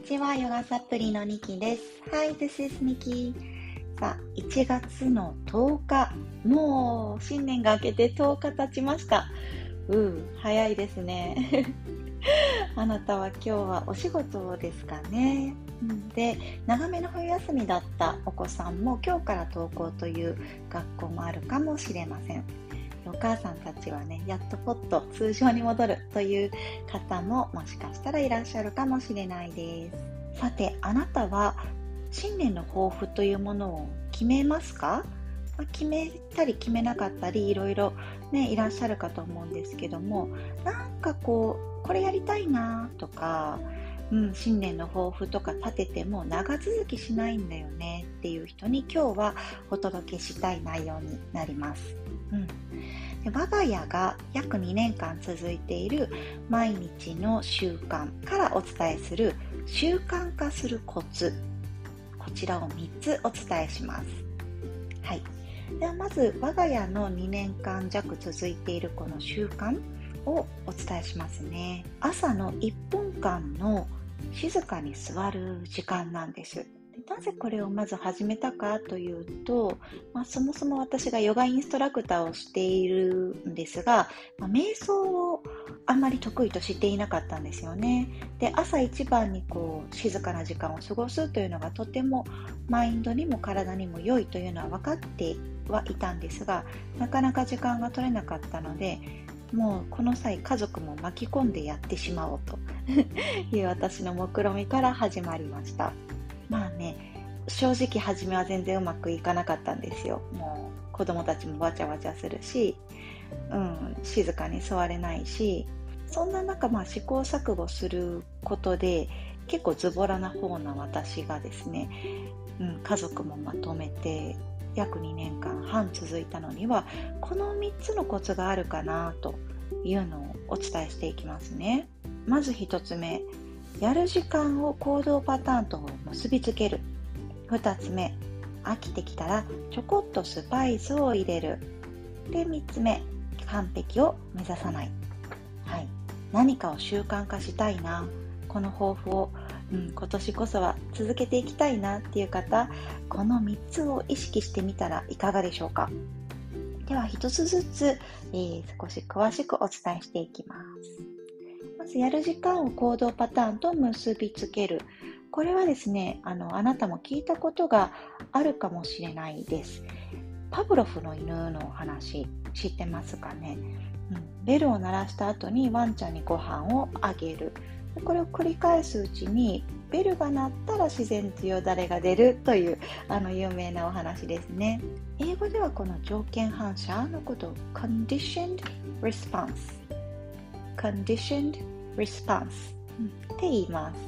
にちは、ヨガサプリのニキです。Hi, this is Miki. さあ、1月の10日、もう新年が明けて10日経ちました。うん、早いですね。あなたは今日はお仕事ですかね。で、長めの冬休みだったお子さんも今日から登校という学校もあるかもしれません。お母さんたちはね、やっとポッと通常に戻るという方ももしかしたらいらっしゃるかもしれないです。さて、あなたは新年の抱負というものを決めますか？決めたり決めなかったりいろいろねいらっしゃるかと思うんですけどもなんかこうこれやりたいなとか、うん、新年の抱負とか立てても長続きしないんだよねっていう人に今日はお届けしたい内容になります。うん、で我が家が約2年間続いている毎日の習慣からお伝えする習慣化するコツこちらを3つお伝えします。はい、ではまず我が家の2年間弱続いているこの習慣をお伝えしますね。朝の1分間の静かに座る時間なんです。なぜこれをまず始めたかというと、まあ、そもそも私がヨガインストラクターをしているんですが、まあ、瞑想をあまり得意としていなかったんですよね。で朝一番にこう静かな時間を過ごすというのがとてもマインドにも体にも良いというのは分かってはいたんですがなかなか時間が取れなかったのでもうこの際家族も巻き込んでやってしまおうと いう私の目論見みから始まりました。まあね正直初めは全然うまくいかなかったんですよもう子供たちもわちゃわちゃするし、うん、静かに座れないしそんな中、まあ、試行錯誤することで結構ズボラな方な私がですね、うん、家族もまとめて約2年間半続いたのにはこの3つのコツがあるかなというのをお伝えしていきますね。まず1つ目やる時間を行動パターンと結びつける。2つ目飽きてきたらちょこっとスパイスを入れる。で3つ目完璧を目指さない、はい、何かを習慣化したいな。この抱負を、うん、今年こそは続けていきたいなっていう方この3つを意識してみたらいかがでしょうか？では1つずつ、えー、少し詳しくお伝えしていきますまずやる時間を行動パターンと結びつける。これはですね、あの、あなたも聞いたことがあるかもしれないです。パブロフの犬のお話、知ってますかね、うん、ベルを鳴らした後にワンちゃんにご飯をあげる。これを繰り返すうちに、ベルが鳴ったら自然とよだれが出るというあの有名なお話ですね。英語ではこの条件反射のことを conditioned response conditioned response、って言います。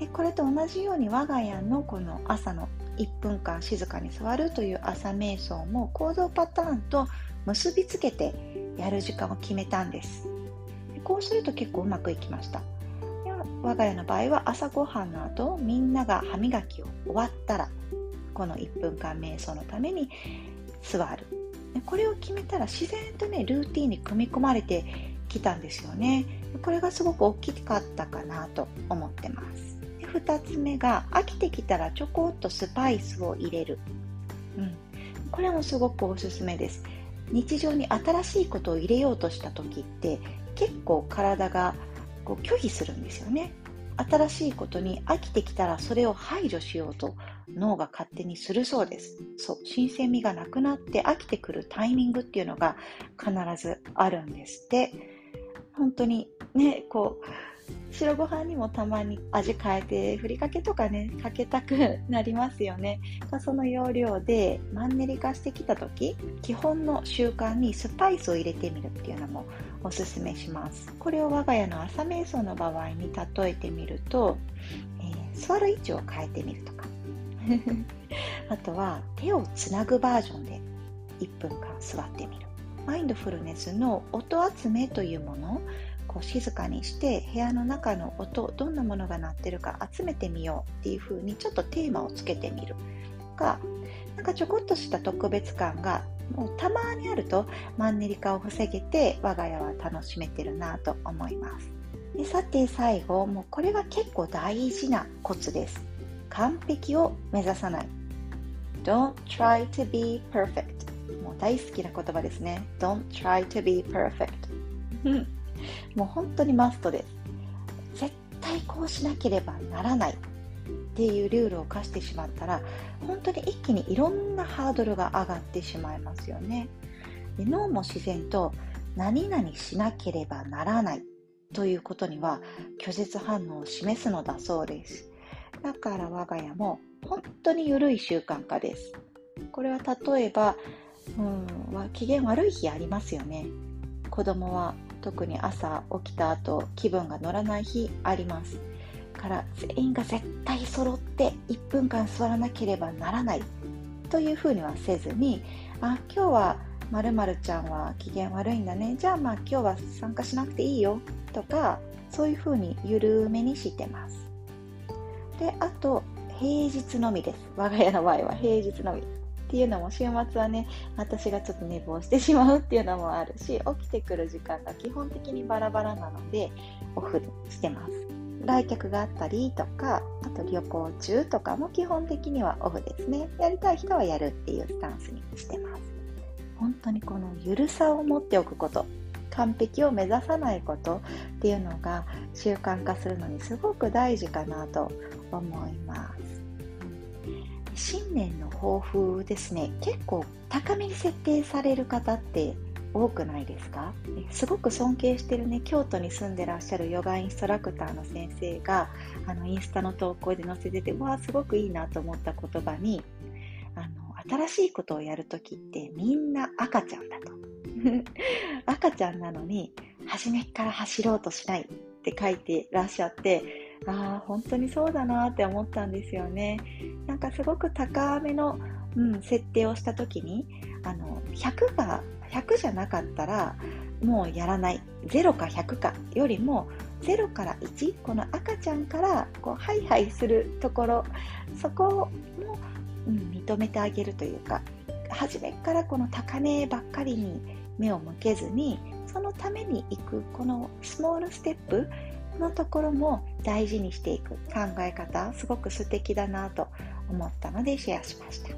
でこれと同じように我が家のこの朝の1分間静かに座るという朝瞑想も行動パターンと結びつけてやる時間を決めたんです。こうすると結構うまくいきました。我が家の場合は朝ごはんの後みんなが歯磨きを終わったらこの1分間瞑想のために座る。これを決めたら自然とねルーティンに組み込まれてきたんですよね。これがすごく大きかったかなと思ってます。で2つ目が飽きてきたらちょこっとスパイスを入れる、うん、これもすごくおすすめです。日常に新しいことを入れようとした時って結構体がこう拒否するんですよね新しいことに飽きてきたらそれを排除しようと脳が勝手にするそうです。そう、新鮮味がなくなって飽きてくるタイミングっていうのが必ずあるんですって。本当にね、こう、白ご飯にもたまに味変えてふりかけとかねかけたくなりますよね。その要領でマンネリ化してきた時基本の習慣にスパイスを入れてみるっていうのもおすすめします。これを我が家の朝瞑想の場合に例えてみると、えー、座る位置を変えてみるとか。あとは手をつなぐバージョンで1分間座ってみる。マインドフルネスの音集めというものこう静かにして部屋の中の音どんなものが鳴ってるか集めてみようっていう風にちょっとテーマをつけてみるかなんかちょこっとした特別感がもうたまにあるとマンネリ化を防げて我が家は楽しめてるなと思いますでさて最後、もうこれが結構大事なコツです。完璧を目指さない。Don't try to be perfect. もう大好きな言葉ですね。Don't try to be perfect. もう本当にマストです。絶対こうしなければならないっていうルールを課してしまったら、本当に一気にいろんなハードルが上がってしまいますよね。で脳も自然と何々しなければならないということには拒絶反応を示すのだそうです。だから我が家も本当に緩い習慣化です。これは例えば、うん、機嫌悪い日ありますよね。子供は特に朝起きた後気分が乗らない日あります。から全員が絶対揃って1分間座らなければならない。というふうにはせずにあ今日はまるちゃんは機嫌悪いんだね。じゃあまあ今日は参加しなくていいよ。とかそういうふうに緩めにしてます。であと平日のみです。我が家の場合は平日のみ。っていうのも週末はね私がちょっと寝坊してしまうっていうのもあるし起きてくる時間が基本的にバラバラなのでオフしてます。来客があったりとかあと旅行中とかも基本的にはオフですね。やりたい人はやるっていうスタンスにしてます。本当にこのゆるさを持っておくこと完璧を目指さないことっていうのが習慣化するのにすごく大事かなと思います。新年の抱負ですね。結構高めに設定される方って多くないですか？すごく尊敬してるね。京都に住んでらっしゃるヨガインストラクターの先生があのインスタの投稿で載せててわあすごくいいなと思った言葉にあの新しいことをやるときってみんな赤ちゃんだと。赤ちゃんなのに初めから走ろうとしないって書いてらっしゃってああ本当にそうだなって思ったんですよね。なんかすごく高めの、うん、設定をした時にあの100が100じゃなかったらもうやらない。0か100かよりも0から1この赤ちゃんからこうハイハイするところそこも、うん、認めてあげるというか初めからこの高値ばっかりに目を向けずにそのために行くこのスモールステップのところも大事にしていく考え方すごく素敵だなと思ったのでシェアしました。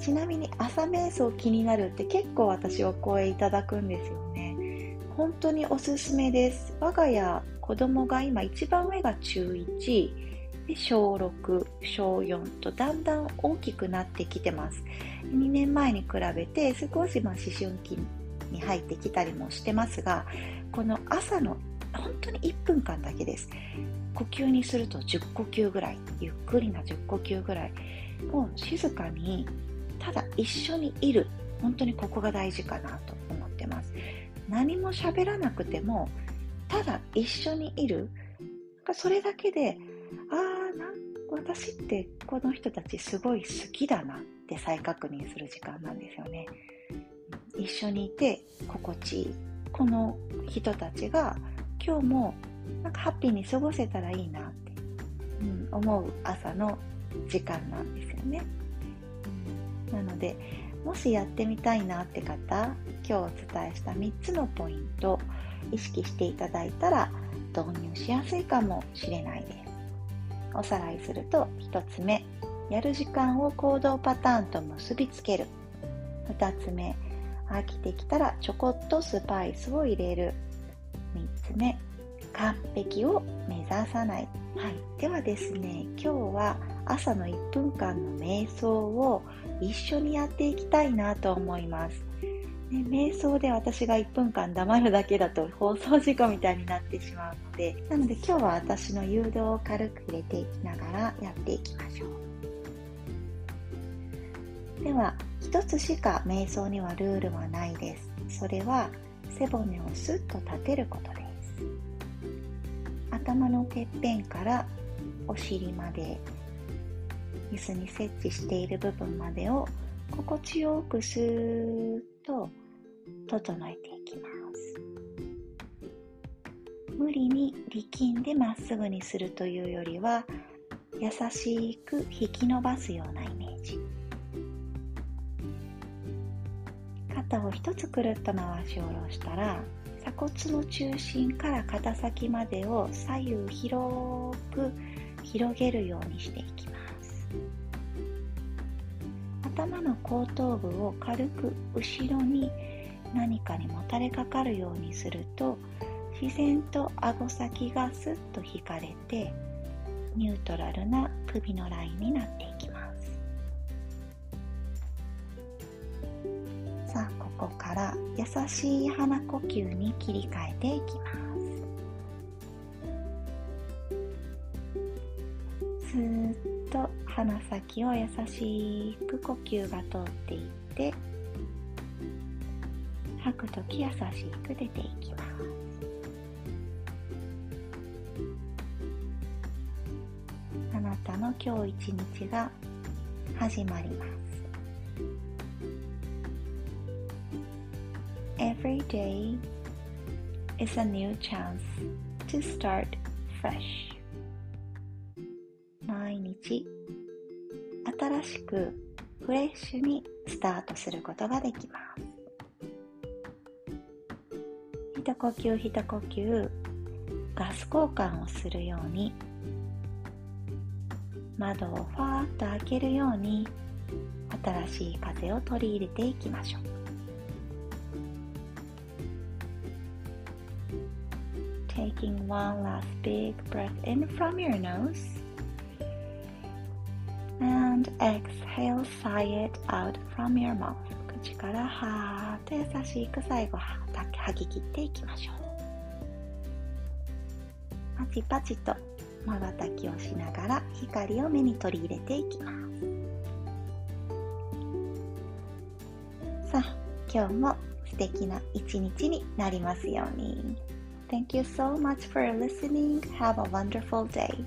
ちなみに朝瞑想気になるって結構私お声いただくんですよね。本当におすすめです。我が家子供が今一番上が中1で小6小4とだんだん大きくなってきてます。2年前に比べて少しま思春期に入ってきたりもしてますがこの朝の本当に1分間だけです。呼吸にすると10呼吸ぐらいゆっくりな10呼吸ぐらいもう静かにただ一緒にいる。本当にここが大事かなと思ってます。何も喋らなくてもただ一緒にいる。それだけでああ私ってこの人たちすごい好きだなって再確認する時間なんですよね。一緒にいて心地いい。この人たちが今日もなんかハッピーに過ごせたらいいなって、うん、思う朝の時間なんですよね、うん、なのでもしやってみたいなって方今日お伝えした3つのポイント意識していただいたら導入しやすいかもしれないです。おさらいすると1つ目やる時間を行動パターンと結びつける。2つ目飽きてきたらちょこっとスパイスを入れる3つ目完璧を目指さない、はい、ではですね今日は朝の1分間の瞑想を一緒にやっていきたいなと思います、ね、瞑想で私が1分間黙るだけだと放送事故みたいになってしまうのでなので今日は私の誘導を軽く入れていきながらやっていきましょう。では一つしか瞑想にはルールはないです。それは背骨をスッと立てることです。頭のてっぺんからお尻まで椅子に設置している部分までを心地よくスーッと整えていきます。無理に力んでまっすぐにするというよりは優しく引き伸ばすようなイメージ。肩を一つくるっと回し下ろしたら鎖骨の中心から肩先までを左右広く広げるようにしていきます。頭の後頭部を軽く後ろに何かにもたれかかるようにすると自然と顎先がスッと引かれてニュートラルな首のラインになっていきます。こから優しい鼻呼吸に切り替えていきます。スーッと鼻先を優しく呼吸が通っていって吐くとき優しく出ていきます。あなたの今日一日が始まります。Every day is a new chance to start fresh. 毎日新しくフレッシュにスタートすることができます。一呼吸一呼吸ガス交換をするように窓をファーッと開けるように新しい風を取り入れていきましょう。Taking one last big breath in from your nose. And exhale sigh it out from your mouth. 口からはーっと優しく最後は吐き切っていきましょう。パチパチとまばたきをしながら光を目に取り入れていきます。さあ今日も素敵な一日になりますように。Thank you so much for listening. Have a wonderful day.